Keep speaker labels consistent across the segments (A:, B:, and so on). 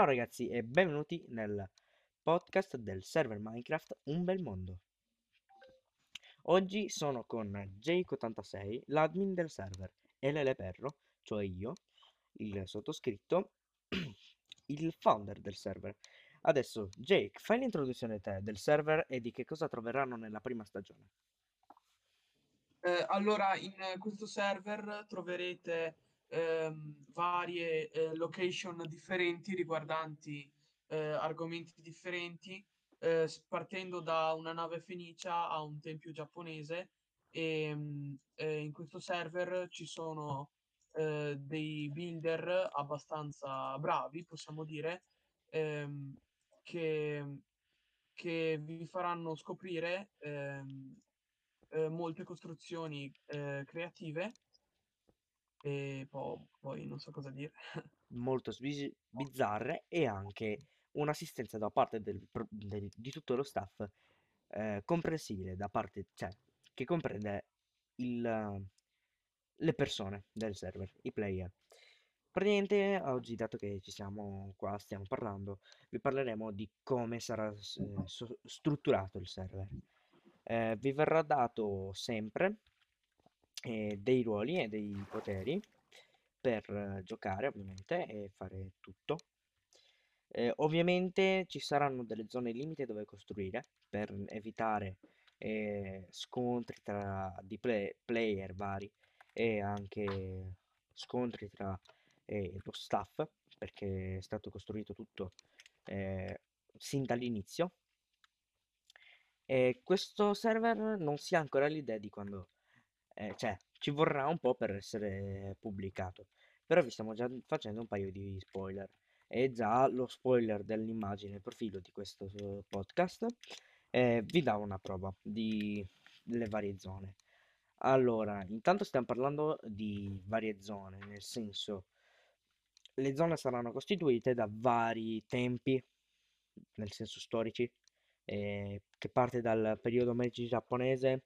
A: ragazzi e benvenuti nel podcast del server Minecraft Un bel mondo. Oggi sono con Jake86, l'admin del server, e Lele Perro, cioè io, il sottoscritto, il founder del server. Adesso, Jake, fai l'introduzione te del server e di che cosa troveranno nella prima stagione.
B: Eh, allora, in questo server troverete ehm, varie eh, location differenti riguardanti eh, argomenti differenti, eh, partendo da una nave fenicia a un tempio giapponese. E, mh, in questo server ci sono eh, dei builder abbastanza bravi, possiamo dire, ehm, che, che vi faranno scoprire ehm, eh, molte costruzioni eh, creative e po- poi non so cosa dire.
A: Molto sbisi- bizzarre e anche un'assistenza da parte del pro- del- di tutto lo staff eh, comprensibile da parte, cioè, che comprende il, le persone del server, i player. Praticamente oggi, dato che ci siamo qua, stiamo parlando, vi parleremo di come sarà eh, so- strutturato il server. Eh, vi verrà dato sempre eh, dei ruoli e dei poteri per eh, giocare ovviamente e fare tutto. Eh, ovviamente ci saranno delle zone limite dove costruire per evitare eh, scontri tra di play- player vari e anche scontri tra eh, lo staff perché è stato costruito tutto eh, sin dall'inizio. E questo server non si ha ancora l'idea di quando eh, cioè, ci vorrà un po' per essere pubblicato. Però vi stiamo già facendo un paio di spoiler. E già lo spoiler dell'immagine profilo di questo eh, podcast eh, vi dà una prova di, delle varie zone. Allora, intanto stiamo parlando di varie zone, nel senso, le zone saranno costituite da vari tempi, nel senso storici, eh, che parte dal periodo Meiji giapponese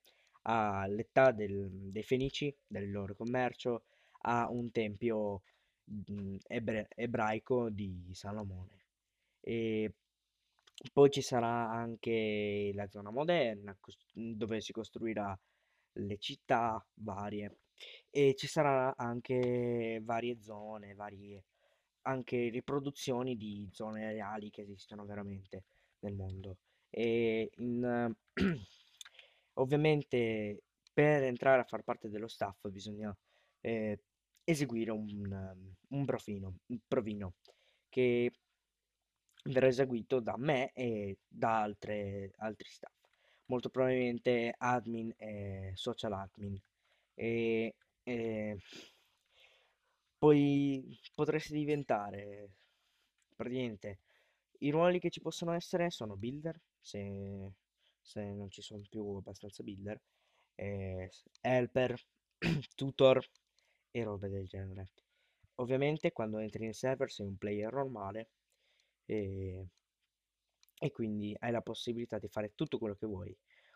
A: all'età dei Fenici, del loro commercio, a un tempio mh, ebre- ebraico di Salomone. E poi ci sarà anche la zona moderna, dove si costruirà le città varie e ci saranno anche varie zone, varie anche riproduzioni di zone reali che esistono veramente nel mondo. E in, Ovviamente per entrare a far parte dello staff bisogna eh, eseguire un, un profino, un provino che verrà eseguito da me e da altre, altri staff, molto probabilmente admin e social admin. E, e poi potresti diventare praticamente i ruoli che ci possono essere sono builder, se se non ci sono più abbastanza builder, eh, helper, tutor e robe del genere. Ovviamente quando entri nel server sei un player normale e, e quindi hai la possibilità di fare tutto quello che vuoi,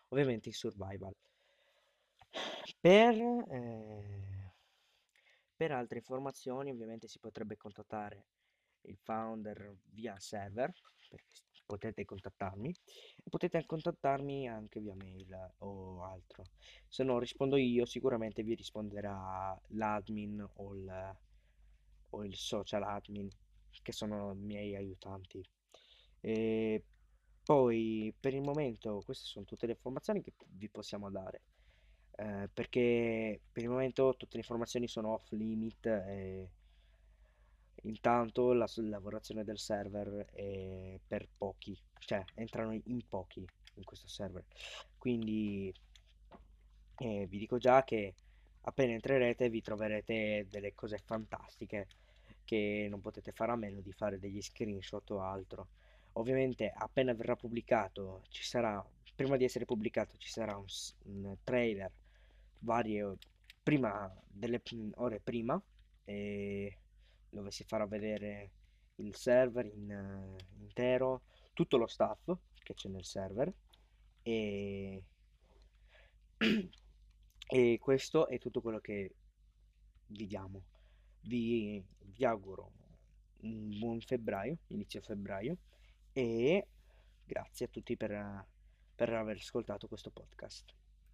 A: ovviamente in survival. Per, eh, per altre informazioni ovviamente si potrebbe contattare il founder via server, perché potete contattarmi potete contattarmi anche via mail o altro. Se non rispondo io, sicuramente vi risponderà l'admin o il, o il social admin, che sono i miei aiutanti. E poi per il momento queste sono tutte le informazioni che vi possiamo dare. Eh, perché per il momento tutte le informazioni sono off limit e Intanto la lavorazione del server è per pochi, cioè entrano in pochi in questo server. Quindi eh, vi dico già che appena entrerete vi troverete delle cose fantastiche che non potete fare a meno di fare degli screenshot o altro. Ovviamente appena verrà pubblicato ci sarà, prima di essere pubblicato ci sarà un, un trailer varie prima delle ore prima e dove si farà vedere il server in, uh, intero, tutto lo staff che c'è nel server e, e questo è tutto quello che vi diamo. Vi, vi auguro un buon febbraio, inizio febbraio, e grazie a tutti per, per aver ascoltato questo podcast.